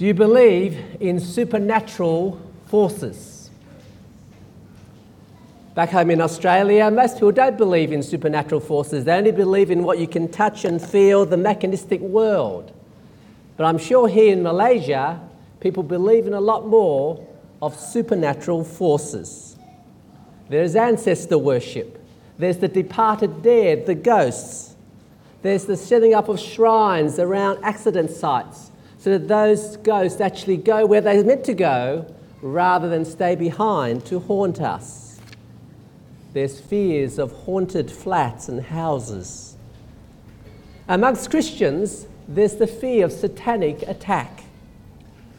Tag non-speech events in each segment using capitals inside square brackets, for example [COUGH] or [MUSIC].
Do you believe in supernatural forces? Back home in Australia, most people don't believe in supernatural forces. They only believe in what you can touch and feel, the mechanistic world. But I'm sure here in Malaysia, people believe in a lot more of supernatural forces. There's ancestor worship, there's the departed dead, the ghosts, there's the setting up of shrines around accident sites so that those ghosts actually go where they're meant to go rather than stay behind to haunt us. There's fears of haunted flats and houses. Amongst Christians, there's the fear of satanic attack.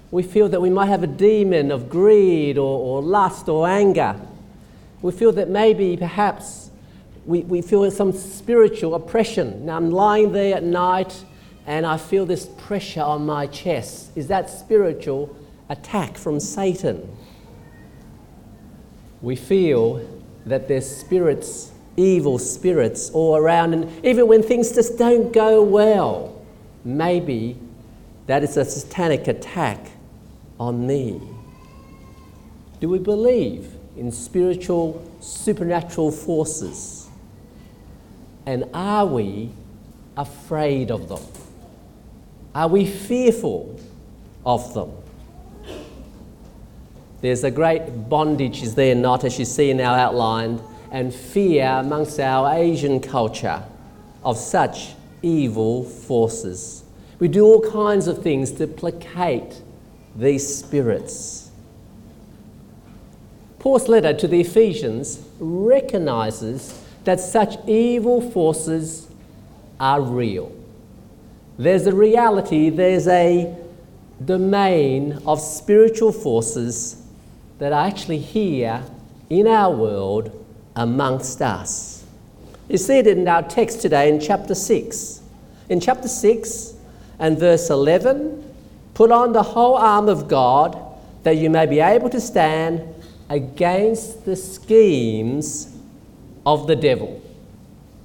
We feel that we might have a demon of greed or, or lust or anger. We feel that maybe, perhaps, we, we feel some spiritual oppression. Now, I'm lying there at night and I feel this pressure on my chest. Is that spiritual attack from Satan? We feel that there's spirits, evil spirits all around, and even when things just don't go well, maybe that is a satanic attack on me. Do we believe in spiritual, supernatural forces? And are we afraid of them? Are we fearful of them? There's a great bondage, is there not, as you see in our outline, and fear amongst our Asian culture of such evil forces. We do all kinds of things to placate these spirits. Paul's letter to the Ephesians recognizes that such evil forces are real. There's a reality, there's a domain of spiritual forces that are actually here in our world amongst us. You see it in our text today in chapter 6. In chapter 6 and verse 11, put on the whole arm of God that you may be able to stand against the schemes of the devil.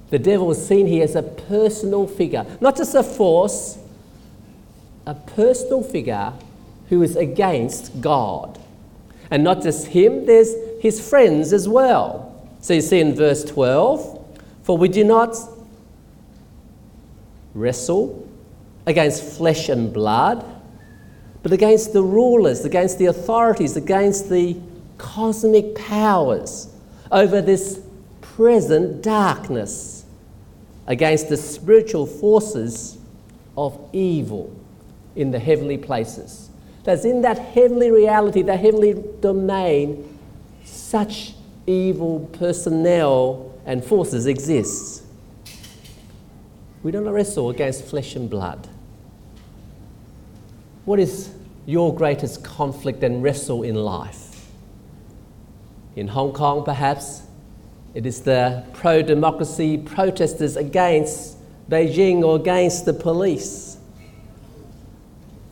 The devil is seen here as a personal figure, not just a force, a personal figure who is against God. And not just him, there's his friends as well. So you see in verse 12, for we do not wrestle against flesh and blood, but against the rulers, against the authorities, against the cosmic powers over this present darkness against the spiritual forces of evil in the heavenly places. That's in that heavenly reality, that heavenly domain, such evil personnel and forces exist. We don't wrestle against flesh and blood. What is your greatest conflict and wrestle in life? In Hong Kong, perhaps, it is the pro democracy protesters against Beijing or against the police.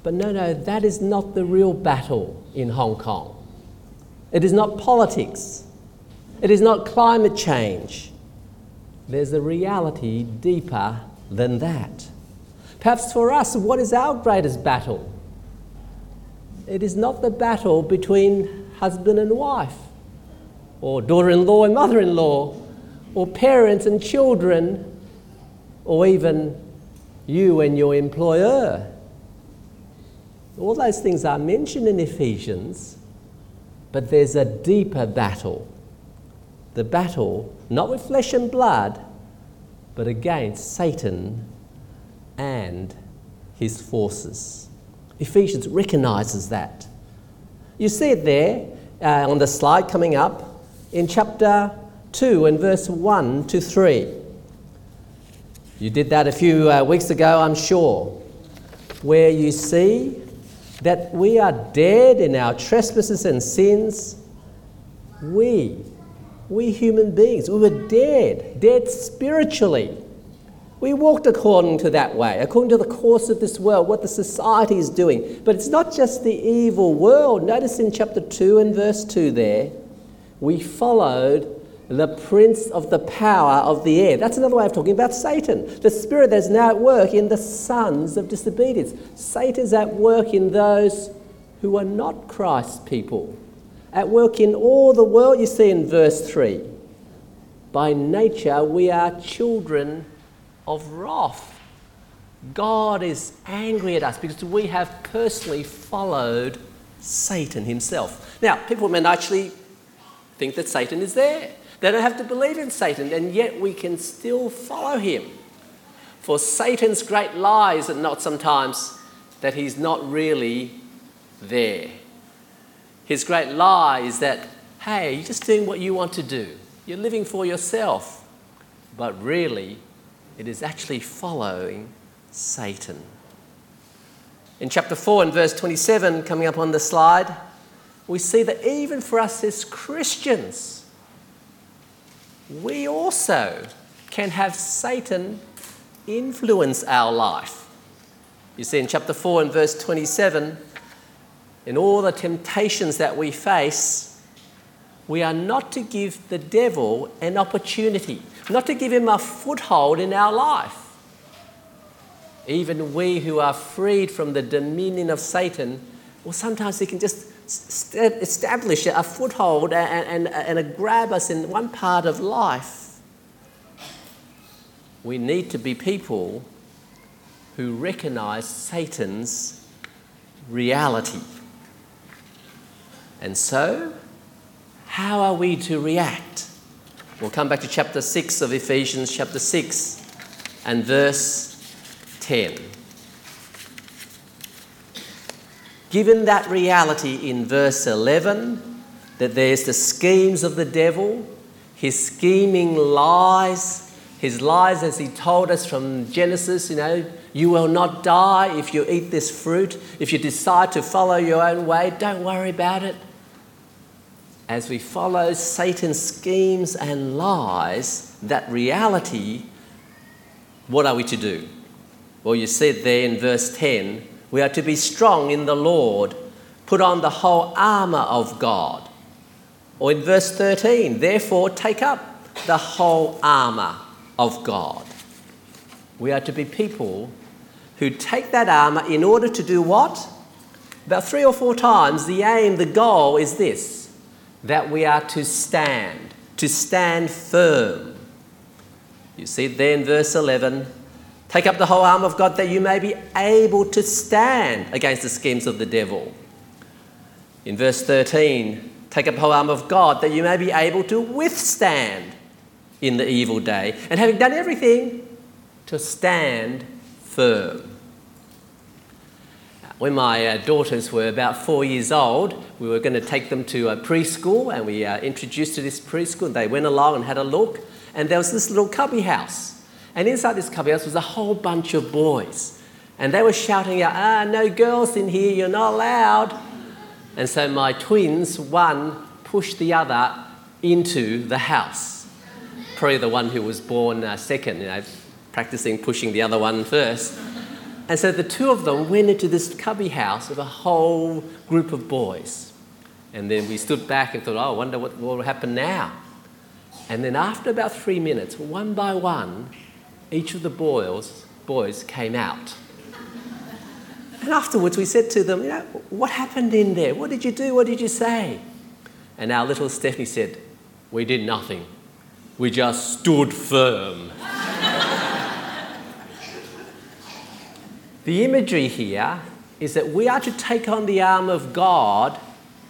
But no, no, that is not the real battle in Hong Kong. It is not politics. It is not climate change. There's a reality deeper than that. Perhaps for us, what is our greatest battle? It is not the battle between husband and wife or daughter in law and mother in law, or parents and children, or even you and your employer. All those things are mentioned in Ephesians, but there's a deeper battle. The battle, not with flesh and blood, but against Satan and his forces. Ephesians recognizes that. You see it there uh, on the slide coming up in chapter 2 and verse 1 to 3. You did that a few uh, weeks ago, I'm sure, where you see that we are dead in our trespasses and sins. We, we human beings, we were dead, dead spiritually. We walked according to that way, according to the course of this world, what the society is doing. But it's not just the evil world. Notice in chapter 2 and verse 2 there we followed the prince of the power of the air. That's another way of talking about Satan. The spirit that's now at work in the sons of disobedience. Satan's at work in those who are not Christ's people, at work in all the world. You see in verse 3 By nature, we are children of wrath. God is angry at us because we have personally followed Satan himself. Now, people may actually think that Satan is there. They don't have to believe in Satan, and yet we can still follow him. For Satan's great lies are not sometimes that he's not really there. His great lie is that, hey, you're just doing what you want to do, you're living for yourself. But really, it is actually following Satan. In chapter 4 and verse 27, coming up on the slide, we see that even for us as Christians, we also can have Satan influence our life. You see, in chapter 4 and verse 27, in all the temptations that we face, we are not to give the devil an opportunity, not to give him a foothold in our life. Even we who are freed from the dominion of Satan, well, sometimes he can just st- establish a foothold and, and, and grab us in one part of life. We need to be people who recognize Satan's reality. And so, how are we to react? We'll come back to chapter 6 of Ephesians, chapter 6, and verse 10. Given that reality in verse 11, that there's the schemes of the devil, his scheming lies, his lies as he told us from Genesis, you know, you will not die if you eat this fruit. If you decide to follow your own way, don't worry about it. As we follow Satan's schemes and lies, that reality, what are we to do? Well, you said there in verse 10, we are to be strong in the Lord, put on the whole armour of God. Or in verse 13, therefore take up the whole armour of God. We are to be people who take that armour in order to do what? About three or four times, the aim, the goal is this that we are to stand, to stand firm. You see there in verse 11, Take up the whole arm of God that you may be able to stand against the schemes of the devil. In verse 13, take up the whole arm of God that you may be able to withstand in the evil day. And having done everything, to stand firm. When my uh, daughters were about four years old, we were going to take them to a preschool and we uh, introduced to this preschool. And they went along and had a look, and there was this little cubby house. And inside this cubbyhouse was a whole bunch of boys. And they were shouting out, ah, no girls in here, you're not allowed. And so my twins, one pushed the other into the house. Probably the one who was born uh, second, you know, practicing pushing the other one first. And so the two of them went into this cubby house with a whole group of boys. And then we stood back and thought, oh, I wonder what will happen now. And then after about three minutes, one by one, each of the boys, boys came out. And afterwards, we said to them, you know, what happened in there? What did you do? What did you say? And our little Stephanie said, we did nothing. We just stood firm. the imagery here is that we are to take on the arm of God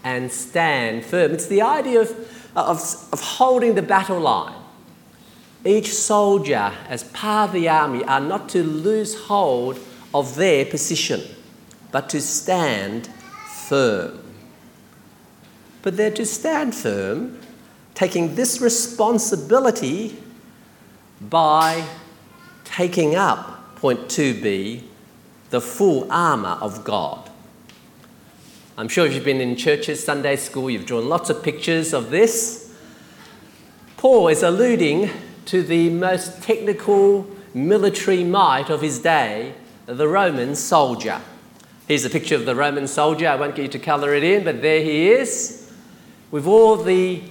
and stand firm. It's the idea of, of, of holding the battle line. Each soldier, as part of the army, are not to lose hold of their position, but to stand firm. But they're to stand firm, taking this responsibility by taking up, point 2b, the full armour of God. I'm sure if you've been in churches, Sunday school, you've drawn lots of pictures of this. Paul is alluding to the most technical military might of his day, the Roman soldier. Here's a picture of the Roman soldier. I won't get you to colour it in, but there he is with all the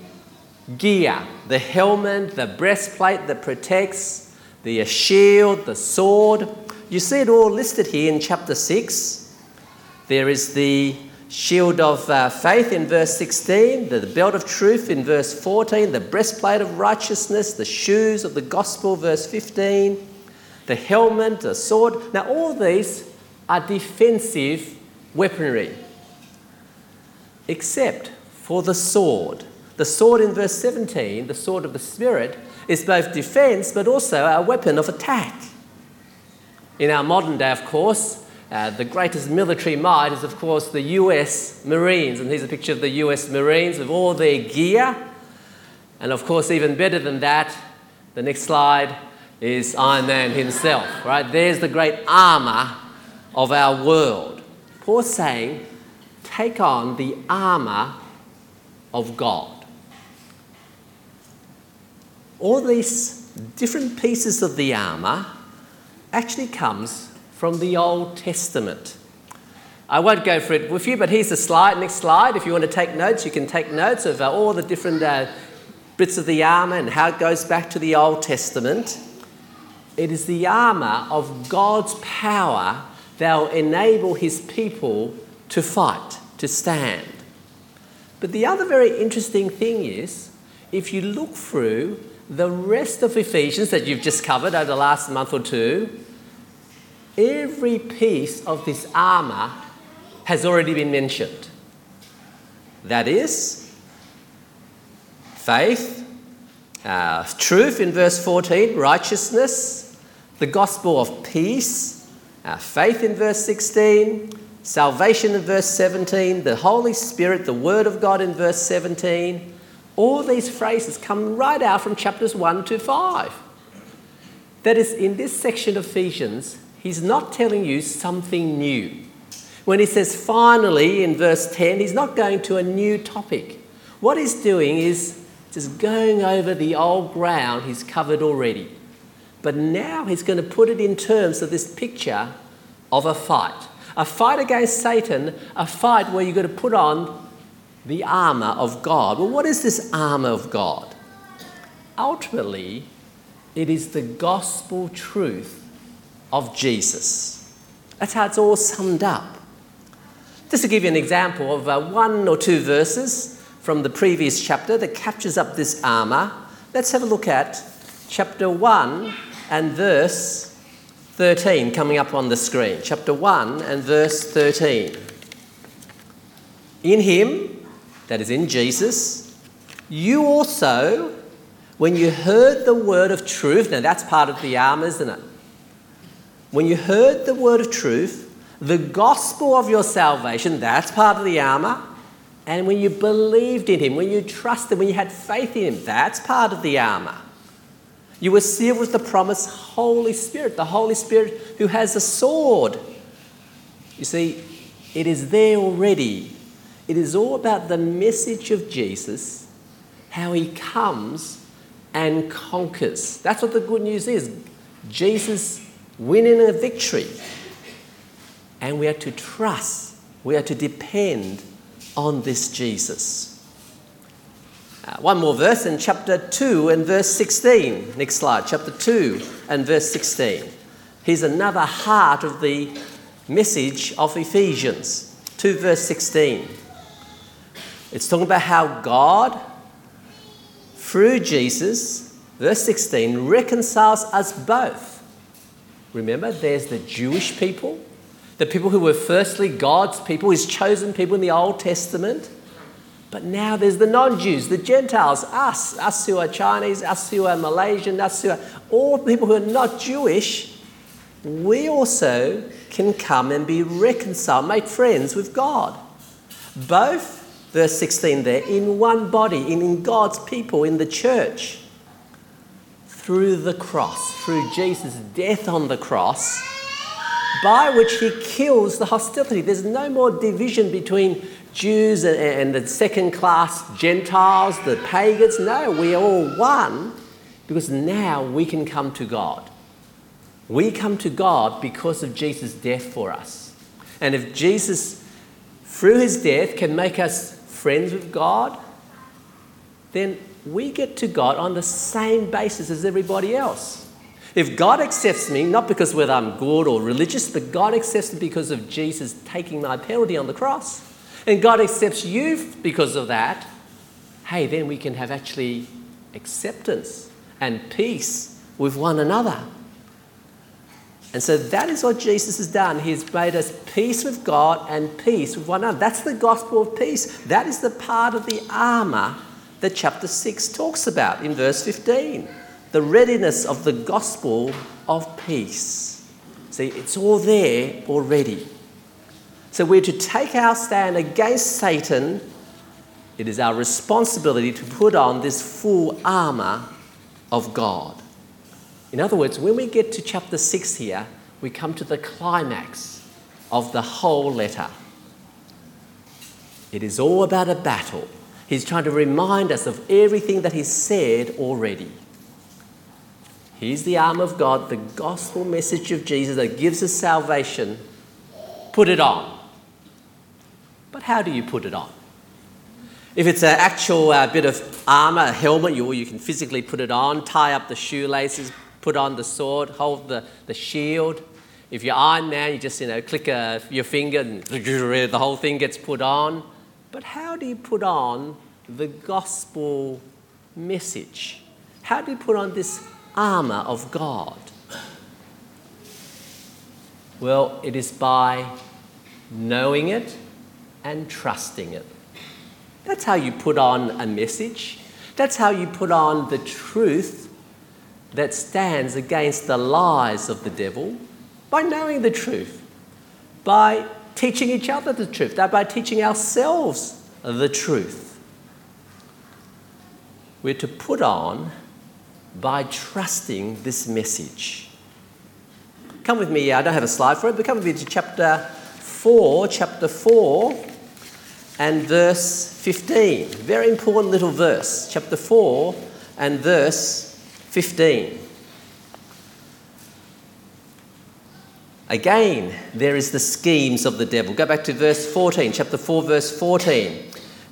gear, the helmet, the breastplate that protects, the shield, the sword. You see it all listed here in chapter 6. There is the shield of uh, faith in verse 16, the belt of truth in verse 14, the breastplate of righteousness, the shoes of the gospel, verse 15, the helmet, the sword. Now, all these are defensive weaponry, except for the sword. The sword in verse 17, the sword of the Spirit, is both defense but also a weapon of attack. In our modern day, of course, uh, the greatest military might is, of course, the US Marines. And here's a picture of the US Marines with all their gear. And of course, even better than that, the next slide is Iron Man himself, right? There's the great armour of our world. Paul's saying, take on the armour of God. All these different pieces of the armour actually comes from the Old Testament. I won't go for it with you, but here's the slide. Next slide. If you want to take notes, you can take notes of uh, all the different uh, bits of the armour and how it goes back to the Old Testament. It is the armour of God's power that will enable his people to fight, to stand. But the other very interesting thing is if you look through the rest of Ephesians that you've just covered over the last month or two, every piece of this armour has already been mentioned. That is, faith, uh, truth in verse 14, righteousness, the gospel of peace, uh, faith in verse 16, salvation in verse 17, the Holy Spirit, the Word of God in verse 17. All these phrases come right out from chapters 1 to 5. That is, in this section of Ephesians, he's not telling you something new. When he says finally in verse 10, he's not going to a new topic. What he's doing is just going over the old ground he's covered already. But now he's going to put it in terms of this picture of a fight. A fight against Satan, a fight where you've got to put on the armour of God. Well, what is this armour of God? Ultimately, it is the gospel truth of Jesus. That's how it's all summed up. Just to give you an example of uh, one or two verses from the previous chapter that captures up this armour, let's have a look at chapter 1 and verse 13 coming up on the screen. Chapter 1 and verse 13. In him, that is in Jesus, you also, when you heard the word of truth, now that's part of the armour, isn't it? When you heard the word of truth, the gospel of your salvation, that's part of the armour. And when you believed in him, when you trusted, when you had faith in him, that's part of the armour. You were sealed with the promised Holy Spirit, the Holy Spirit who has a sword. You see, it is there already it is all about the message of Jesus, how he comes and conquers. That's what the good news is. Jesus winning a victory. And we are to trust, we are to depend on this Jesus. Uh, one more verse in chapter 2 and verse 16. Next slide, chapter 2 and verse 16. Here's another heart of the message of Ephesians 2 verse 16. It's talking about how God, through Jesus, verse 16, reconciles us both. Remember, there's the Jewish people, the people who were firstly God's people, his chosen people in the Old Testament. But now there's the non Jews, the Gentiles, us, us who are Chinese, us who are Malaysian, us who are all people who are not Jewish. We also can come and be reconciled, make friends with God. Both verse 16 there, in one body, in God's people, in the church, through the cross, through Jesus' death on the cross, by which he kills the hostility. There's no more division between Jews and, the second class Gentiles, the pagans. No, we are all one because now we can come to God. We come to God because of Jesus' death for us. And if Jesus, through his death, can make us friends with God, then we get to God on the same basis as everybody else. If God accepts me, not because whether I'm good or religious, but God accepts me because of Jesus taking my penalty on the cross, and God accepts you because of that, hey, then we can have actually acceptance and peace with one another. And so that is what Jesus has done. He's made us peace with God and peace with one another. That's the gospel of peace. That is the part of the armour that chapter 6 talks about in verse 15 the readiness of the gospel of peace. See, it's all there already. So we're to take our stand against Satan. It is our responsibility to put on this full armour of God. In other words, when we get to chapter 6 here, we come to the climax of the whole letter. It is all about a battle. He's trying to remind us of everything that he's said already. Here's the arm of God, the gospel message of Jesus that gives us salvation. Put it on. But how do you put it on? If it's an actual uh, bit of armor, a helmet, you, you can physically put it on, tie up the shoelaces, put on the sword, hold the, the shield. If you're Iron Man, you just you know click a, your finger and [LAUGHS] the whole thing gets put on. But how do you put on the gospel message? How do you put on this armour of God? Well, it is by knowing it and trusting it. That's how you put on a message. That's how you put on the truth that stands against the lies of the devil by knowing the truth, by teaching each other the truth, that by teaching ourselves the truth. We're to put on by trusting this message. Come with me, I don't have a slide for it, but come with me to chapter 4, chapter 4, and verse 15. Very important little verse. Chapter 4 and verse 15. Again, there is the schemes of the devil. Go back to verse 14, chapter 4, verse 14.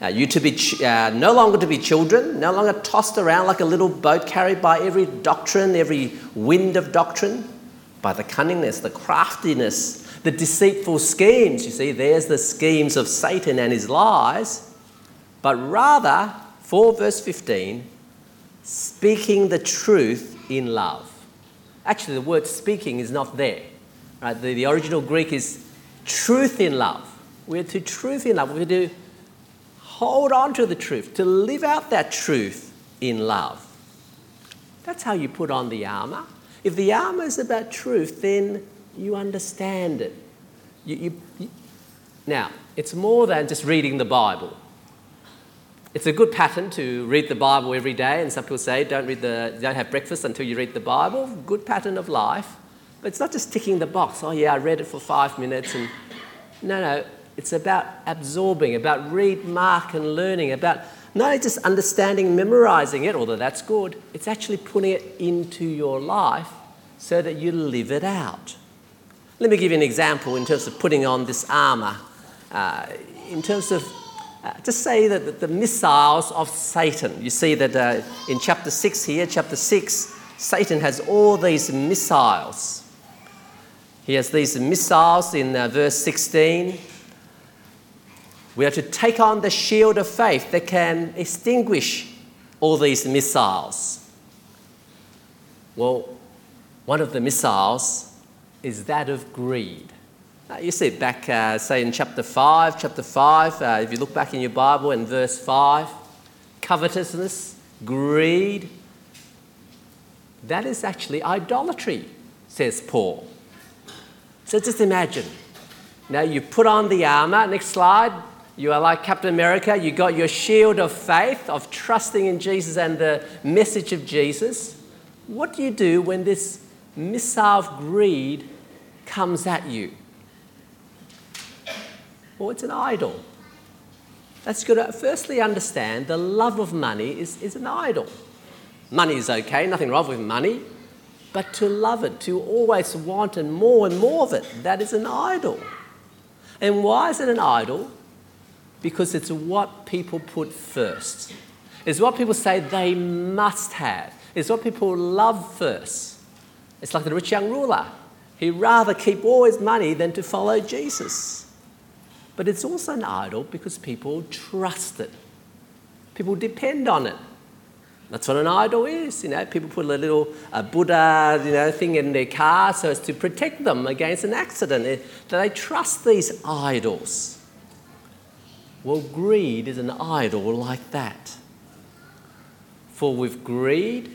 Uh, you to be ch- uh, no longer to be children, no longer tossed around like a little boat carried by every doctrine, every wind of doctrine, by the cunningness, the craftiness, the deceitful schemes. You see, there's the schemes of Satan and his lies. But rather, 4 verse 15, speaking the truth in love. Actually, the word speaking is not there. Right? The, the original Greek is truth in love. We're to truth in love. We're to hold on to the truth, to live out that truth in love. That's how you put on the armour. If the armour is about truth, then you understand it. You, you, you, now, it's more than just reading the Bible. It's a good pattern to read the Bible every day, and some people say don't, read the, don't have breakfast until you read the Bible. Good pattern of life. But it's not just ticking the box. Oh, yeah, I read it for five minutes. And no, no, it's about absorbing, about read, mark, and learning, about not just understanding, memorizing it, although that's good, it's actually putting it into your life so that you live it out. Let me give you an example in terms of putting on this armour. Uh, in terms of, uh, just say that the missiles of Satan. You see that uh, in chapter 6 here, chapter 6, Satan has all these missiles. He has these missiles in uh, verse 16 we are to take on the shield of faith that can extinguish all these missiles. Well, one of the missiles is that of greed. Uh, you see back, uh, say, in chapter 5, chapter 5, uh, if you look back in your Bible in verse 5, covetousness, greed, that is actually idolatry, says Paul. So just imagine. Now you put on the armor, next slide, you are like Captain America. You got your shield of faith, of trusting in Jesus and the message of Jesus. What do you do when this missile of greed comes at you? Well, it's an idol. That's good to firstly understand the love of money is, is an idol. Money is okay, nothing wrong with money, but to love it, to always want and more and more of it, that is an idol. And why is it an idol? because it's what people put first. It's what people say they must have. It's what people love first. It's like the rich young ruler. He'd rather keep all his money than to follow Jesus. But it's also an idol because people trust it. People depend on it. That's what an idol is. You know, people put a little a Buddha, you know, thing in their car so as to protect them against an accident. It, they trust these idols. Well, greed is an idol like that. For with greed,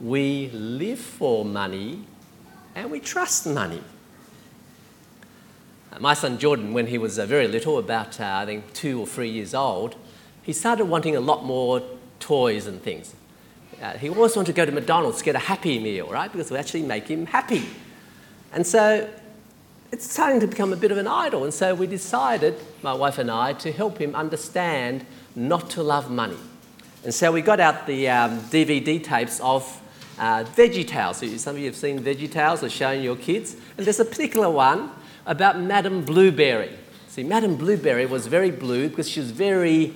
we live for money and we trust money. Uh, my son Jordan, when he was uh, very little, about uh, I think two or three years old, he started wanting a lot more toys and things. Uh, he always wanted to go to McDonald's to get a Happy Meal, right? Because we actually make him happy. And so it's starting to become a bit of an idol. And so we decided, my wife and I, to help him understand not to love money. And so we got out the um, DVD tapes of uh, Veggie Tales. So some of you have seen Veggie Tales or shown your kids. And there's a particular one about Madame Blueberry. See, Madame Blueberry was very blue because she was very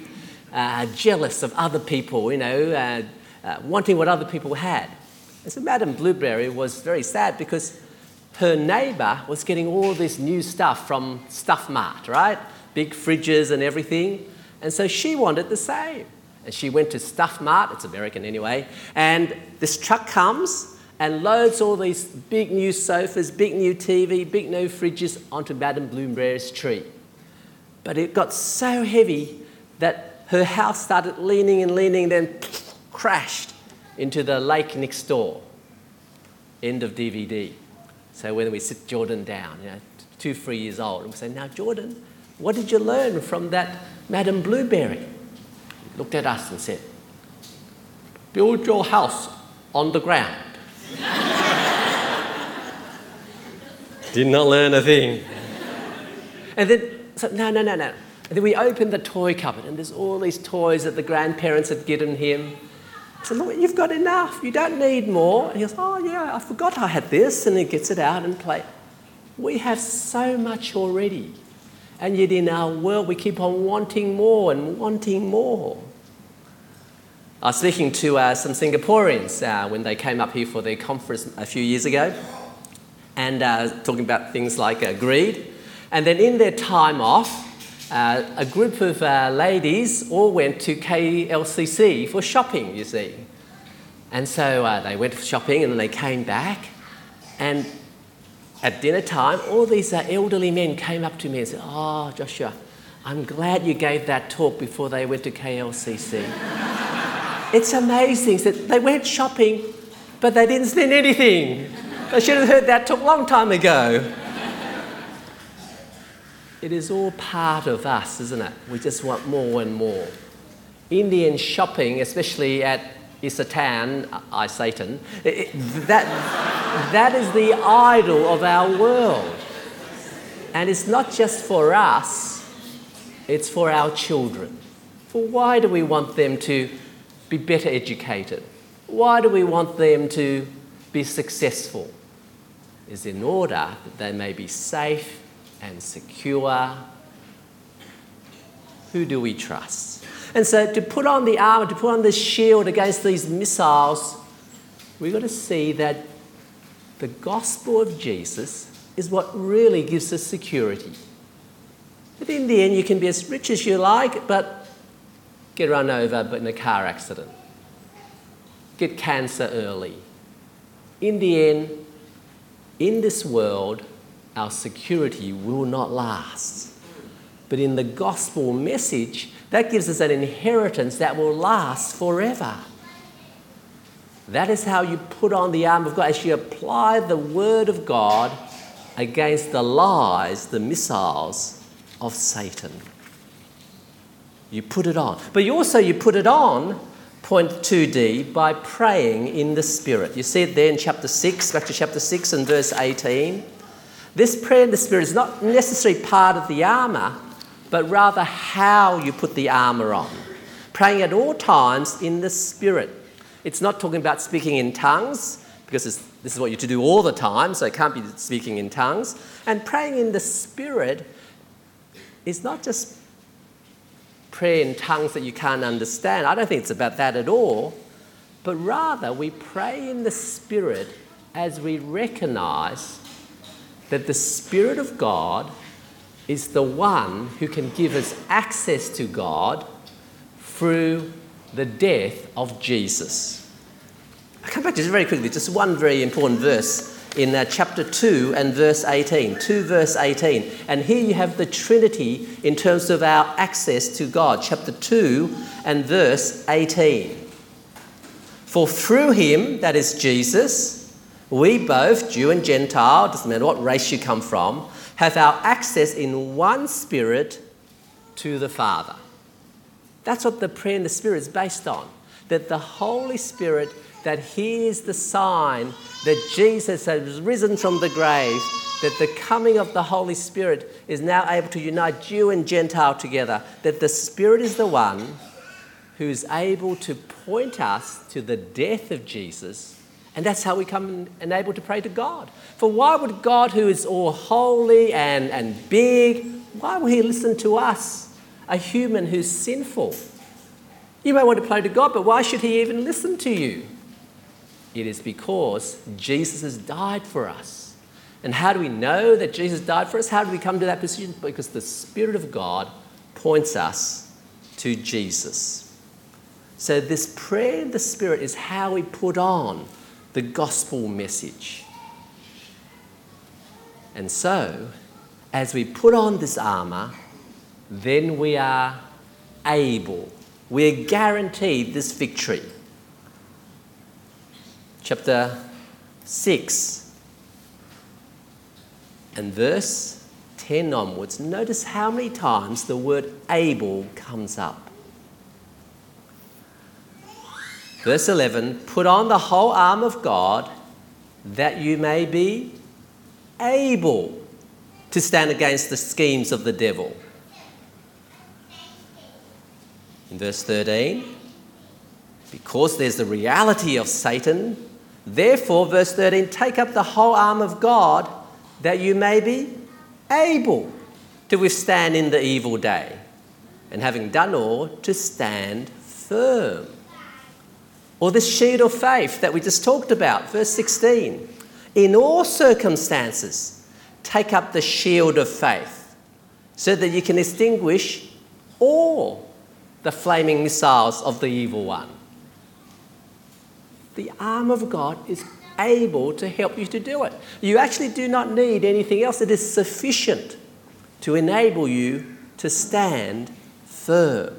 uh, jealous of other people, you know, uh, uh, wanting what other people had. And so Madame Blueberry was very sad because her neighbour was getting all this new stuff from Stuff Mart, right? Big fridges and everything. And so she wanted the same. And she went to Stuff Mart, it's American anyway, and this truck comes and loads all these big new sofas, big new TV, big new fridges onto Madame Blueberry's tree. But it got so heavy that her house started leaning and leaning, then crashed into the lake next door. End of DVD. So when we sit Jordan down, you know, two, three years old, and we say, Now, Jordan, what did you learn from that Madame Blueberry? He looked at us and said, Build your house on the ground. [LAUGHS] Did not learn a thing. And then, so, no, no, no, no. And then we opened the toy cupboard, and there's all these toys that the grandparents had given him. Said, Look, you've got enough. You don't need more. And he goes, Oh, yeah, I forgot I had this. And he gets it out and plays. We have so much already. And yet in our world, we keep on wanting more and wanting more. I was speaking to uh, some Singaporeans uh, when they came up here for their conference a few years ago and uh, talking about things like uh, greed. And then in their time off, uh, a group of uh, ladies all went to KLCC for shopping, you see. And so uh, they went shopping and then they came back. And at dinner time, all these uh, elderly men came up to me and said, Oh, Joshua, I'm glad you gave that talk before they went to KLCC. [LAUGHS] it's amazing that they went shopping, but they didn't spend anything. They should have heard that talk a long time ago. It is all part of us, isn't it? We just want more and more. Indian shopping, especially at Isetan, I Satan, that, that is the idol of our world. And it's not just for us, it's for our children. For why do we want them to be better educated? Why do we want them to be successful? Is in order that they may be safe and secure. Who do we trust? And so, to put on the armor, to put on the shield against these missiles, we've got to see that the gospel of Jesus is what really gives us security. But in the end, you can be as rich as you like, but get run over but in a car accident, get cancer early. In the end, in this world, our security will not last. But in the gospel message, that gives us an inheritance that will last forever. That is how you put on the arm of God, as you apply the word of God against the lies, the missiles of Satan. You put it on. But you also you put it on, point 2d, by praying in the Spirit. You see it there in chapter 6, back to chapter 6 and verse 18. This prayer in the Spirit is not necessarily part of the armour, but rather how you put the armour on. Praying at all times in the Spirit. It's not talking about speaking in tongues, because this is what you're to do all the time, so it can't be speaking in tongues. And praying in the Spirit is not just prayer in tongues that you can't understand. I don't think it's about that at all. But rather, we pray in the Spirit as we recognize that the Spirit of God is the one who can give us access to God through the death of Jesus. I come back to just very quickly, just one very important verse in uh, chapter 2 and verse 18. 2 verse 18. And here you have the Trinity in terms of our access to God. Chapter 2 and verse 18. For through him, that is Jesus, we both, Jew and Gentile, doesn't matter what race you come from, have our access in one spirit to the Father. That's what the prayer in the Spirit is based on. That the Holy Spirit that He is the sign that Jesus has risen from the grave, that the coming of the Holy Spirit is now able to unite Jew and Gentile together, that the Spirit is the one who is able to point us to the death of Jesus. And that's how we come and able to pray to God. For why would God, who is all holy and, and big, why would He listen to us, a human who's sinful? You may want to pray to God, but why should He even listen to you? It is because Jesus has died for us. And how do we know that Jesus died for us? How do we come to that position? Because the Spirit of God points us to Jesus. So, this prayer in the Spirit is how we put on the gospel message. And so, as we put on this armour, then we are able, we're guaranteed this victory chapter 6 and verse 10 onwards, notice how many times the word able comes up. Verse 11 Put on the whole arm of God that you may be able to stand against the schemes of the devil. In verse 13, because there's the reality of Satan Therefore, verse 13, take up the whole arm of God that you may be able to withstand in the evil day, and having done all, to stand firm. Or this shield of faith that we just talked about, verse 16. In all circumstances, take up the shield of faith so that you can extinguish all the flaming missiles of the evil one the arm of God is able to help you to do it. You actually do not need anything else, it is sufficient to enable you to stand firm.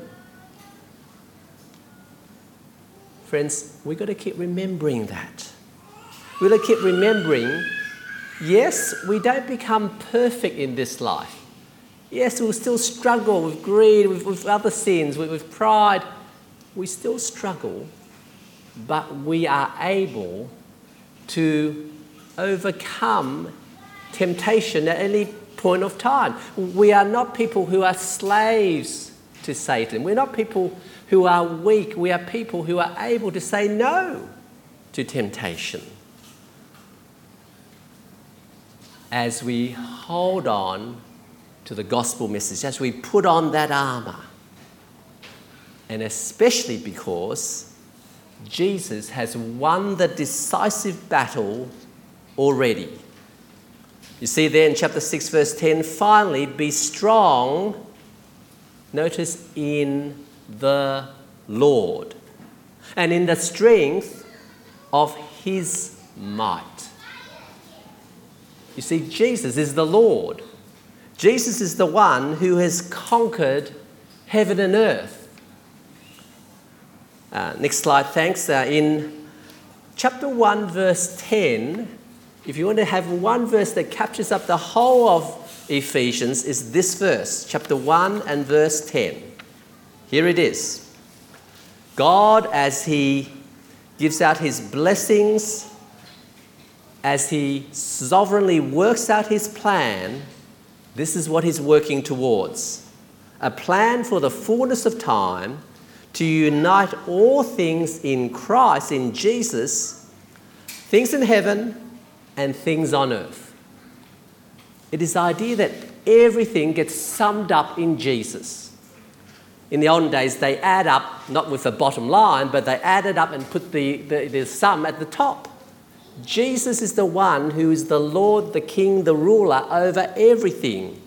Friends, we've got to keep remembering that. We've got to keep remembering yes, we don't become perfect in this life. Yes, we'll still struggle with greed, with, with other sins, with, with pride. We still struggle but we are able to overcome temptation at any point of time. We are not people who are slaves to Satan. We're not people who are weak. We are people who are able to say no to temptation. As we hold on to the gospel message, as we put on that armour, and especially because Jesus has won the decisive battle already. You see there in chapter 6, verse 10 finally, be strong, notice, in the Lord and in the strength of his might. You see, Jesus is the Lord. Jesus is the one who has conquered heaven and earth. Uh, next slide, thanks. Uh, in chapter 1, verse 10, if you want to have one verse that captures up the whole of Ephesians, is this verse, chapter 1 and verse 10. Here it is God, as He gives out His blessings, as He sovereignly works out His plan, this is what He's working towards a plan for the fullness of time to unite all things in Christ, in Jesus, things in heaven and things on earth. It is the idea that everything gets summed up in Jesus. In the olden days, they add up, not with the bottom line, but they added up and put the, the, the sum at the top. Jesus is the one who is the Lord, the King, the ruler over everything.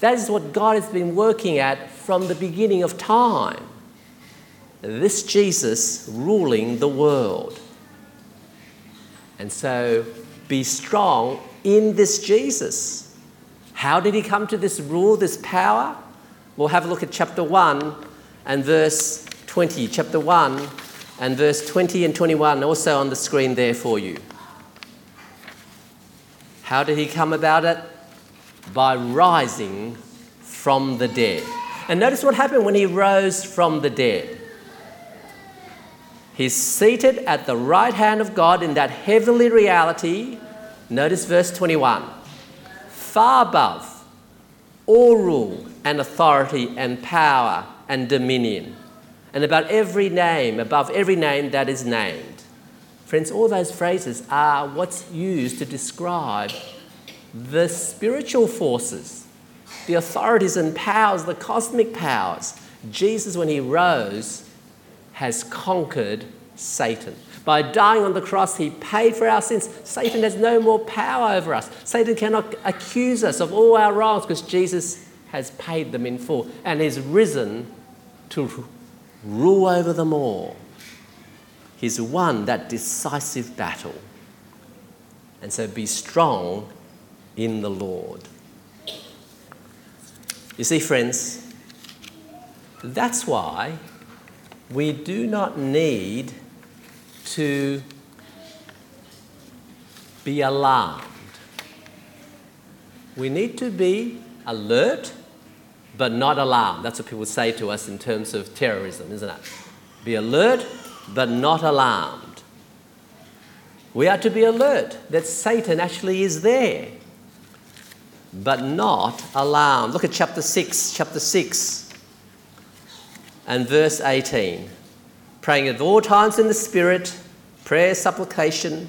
That is what God has been working at from the beginning of time. This Jesus ruling the world. And so be strong in this Jesus. How did he come to this rule, this power? We'll have a look at chapter 1 and verse 20. Chapter 1 and verse 20 and 21 also on the screen there for you. How did he come about it? By rising from the dead. And notice what happened when he rose from the dead. He's seated at the right hand of God in that heavenly reality. Notice verse 21 far above all rule and authority and power and dominion, and about every name, above every name that is named. Friends, all those phrases are what's used to describe the spiritual forces, the authorities and powers, the cosmic powers. Jesus, when he rose, has conquered Satan. By dying on the cross, he paid for our sins. Satan has no more power over us. Satan cannot accuse us of all our wrongs because Jesus has paid them in full and is risen to rule over them all. He's won that decisive battle. And so be strong in the Lord. You see, friends, that's why we do not need to be alarmed. We need to be alert but not alarmed. That's what people say to us in terms of terrorism, isn't it? Be alert, but not alarmed. We are to be alert that Satan actually is there, but not alarmed. Look at chapter 6, chapter 6, and verse 18. Praying at all times in the Spirit, prayer, supplication.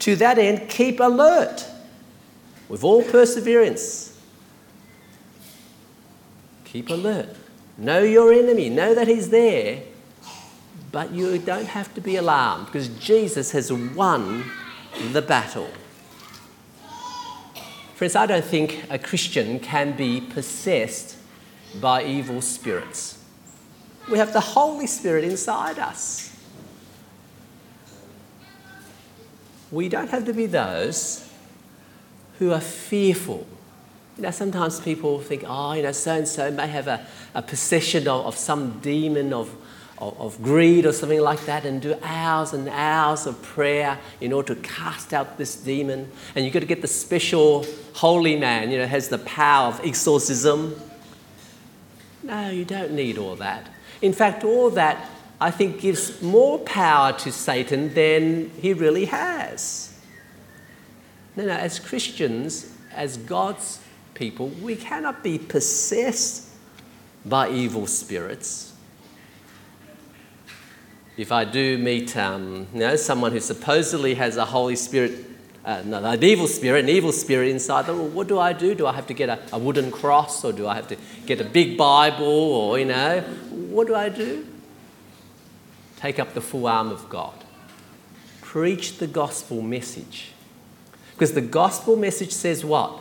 To that end, keep alert with all perseverance Keep alert. Know your enemy. Know that he's there. But you don't have to be alarmed because Jesus has won the battle. Friends, I don't think a Christian can be possessed by evil spirits. We have the Holy Spirit inside us. We don't have to be those who are fearful you know, sometimes people think, oh, you know, so and so may have a, a possession of, of some demon of, of, of, greed or something like that and do hours and hours of prayer in order to cast out this demon. And you've got to get the special holy man, you know, has the power of exorcism. No, you don't need all that. In fact, all that I think gives more power to Satan than he really has. No, no, as Christians, as God's people, we cannot be possessed by evil spirits. If I do meet um, you know, someone who supposedly has a Holy Spirit, uh, no, an evil spirit, an evil spirit inside them, well, what do I do? Do I have to get a, a wooden cross or do I have to get a big Bible or, you know, what do I do? Take up the full arm of God. Preach the gospel message. Because the gospel message says what?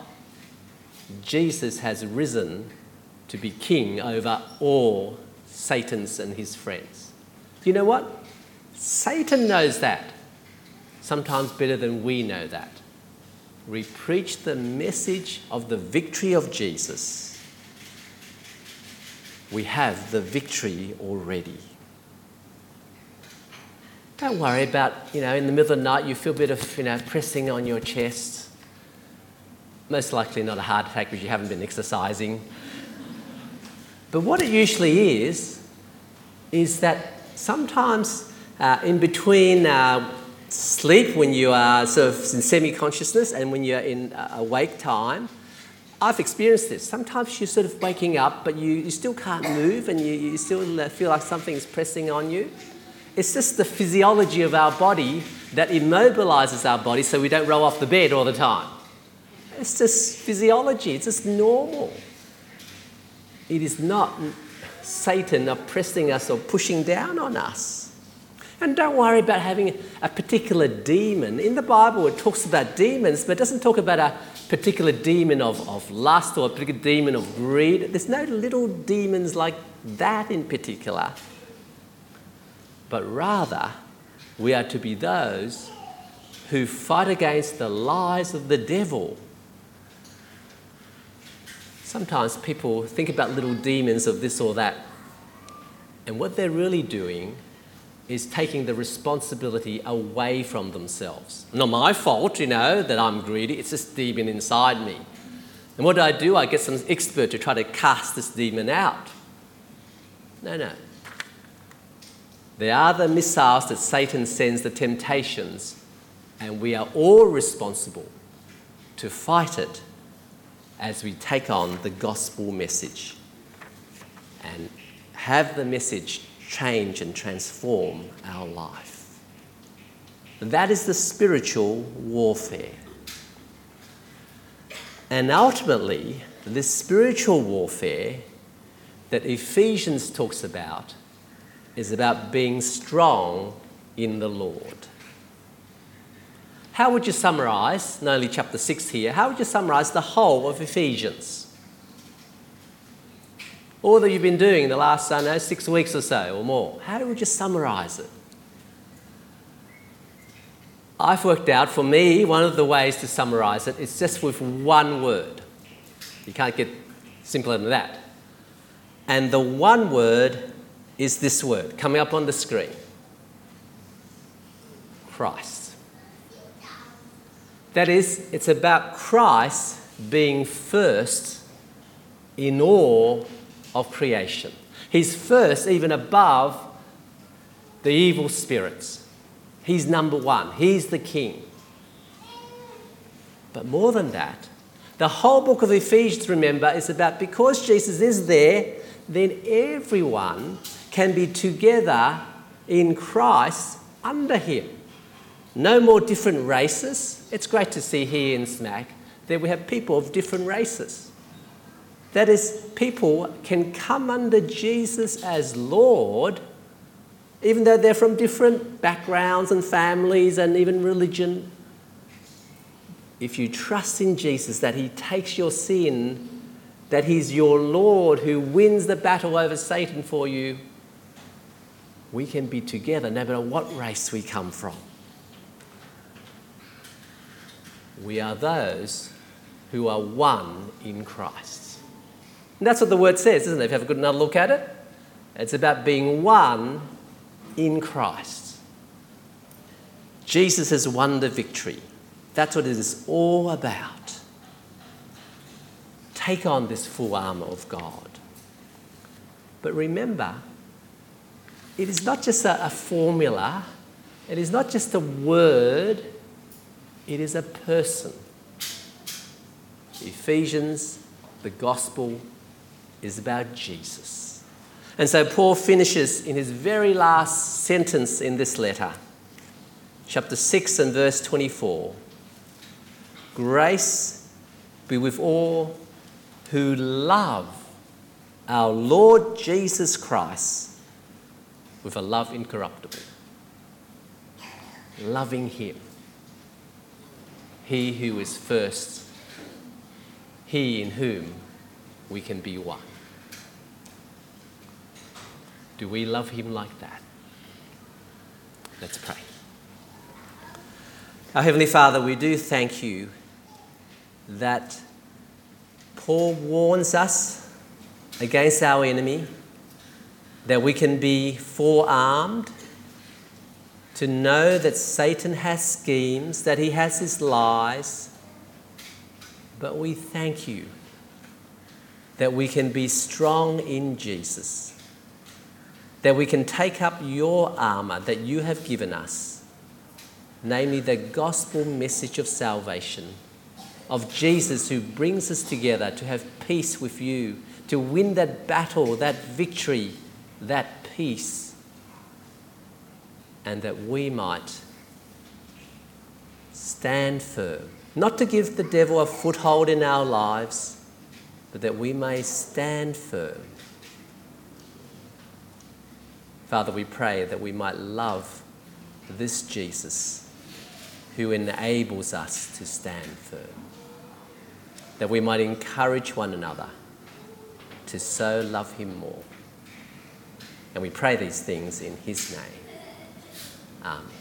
Jesus has risen to be king over all Satan's and his friends. Do you know what? Satan knows that, sometimes better than we know that. We preach the message of the victory of Jesus. We have the victory already. Don't worry about, you know, in the middle of the night you feel a bit of, you know, pressing on your chest most likely not a heart attack because you haven't been exercising. But what it usually is, is that sometimes uh, in between uh, sleep, when you are sort of in semi consciousness, and when you're in uh, awake time, I've experienced this. Sometimes you're sort of waking up, but you, you still can't move and you, you still uh, feel like something's pressing on you. It's just the physiology of our body that immobilizes our body so we don't roll off the bed all the time. It's just physiology, it's just normal. It is not Satan oppressing us or pushing down on us. And don't worry about having a particular demon. In the Bible, it talks about demons, but it doesn't talk about a particular demon of, of lust or a particular demon of greed. There's no little demons like that in particular. But rather, we are to be those who fight against the lies of the devil. Sometimes people think about little demons of this or that, and what they're really doing is taking the responsibility away from themselves. Not my fault, you know, that I'm greedy, it's this demon inside me. And what do I do? I get some expert to try to cast this demon out. No, no. They are the missiles that Satan sends, the temptations, and we are all responsible to fight it as we take on the gospel message and have the message change and transform our life. That is the spiritual warfare. And ultimately, this spiritual warfare that Ephesians talks about is about being strong in the Lord. How would you summarize, not only chapter 6 here, how would you summarize the whole of Ephesians? All that you've been doing in the last, I know, six weeks or so or more. How would you summarize it? I've worked out for me, one of the ways to summarize it is just with one word. You can't get simpler than that. And the one word is this word coming up on the screen Christ. That is, it's about Christ being first in all of creation. He's first, even above the evil spirits. He's number one, He's the king. But more than that, the whole book of Ephesians, remember, is about because Jesus is there, then everyone can be together in Christ under Him. No more different races. It's great to see here in SMAC that we have people of different races. That is, people can come under Jesus as Lord, even though they're from different backgrounds and families and even religion. If you trust in Jesus that He takes your sin, that He's your Lord who wins the battle over Satan for you, we can be together no matter what race we come from. We are those who are one in Christ. And that's what the word says, isn't it? If you have a good another look at it, it's about being one in Christ. Jesus has won the victory. That's what it is all about. Take on this full armour of God. But remember, it is not just a, a formula, it is not just a word, it is a person. Ephesians, the gospel, is about Jesus. And so Paul finishes in his very last sentence in this letter, chapter 6 and verse 24 Grace be with all who love our Lord Jesus Christ with a love incorruptible. Loving Him. He who is first, He in whom we can be one. Do we love Him like that? Let's pray. Our Heavenly Father, we do thank you that Paul warns us against our enemy that we can be forearmed to know that Satan has schemes, that he has his lies. But we thank you that we can be strong in Jesus, that we can take up your armour that you have given us, namely the gospel message of salvation, of Jesus who brings us together to have peace with you, to win that battle, that victory that peace and that we might stand firm. Not to give the devil a foothold in our lives, but that we may stand firm Father, we pray that we might love this Jesus who enables us to stand firm, that we might encourage one another to so love him more. And we pray these things in his name. Amen.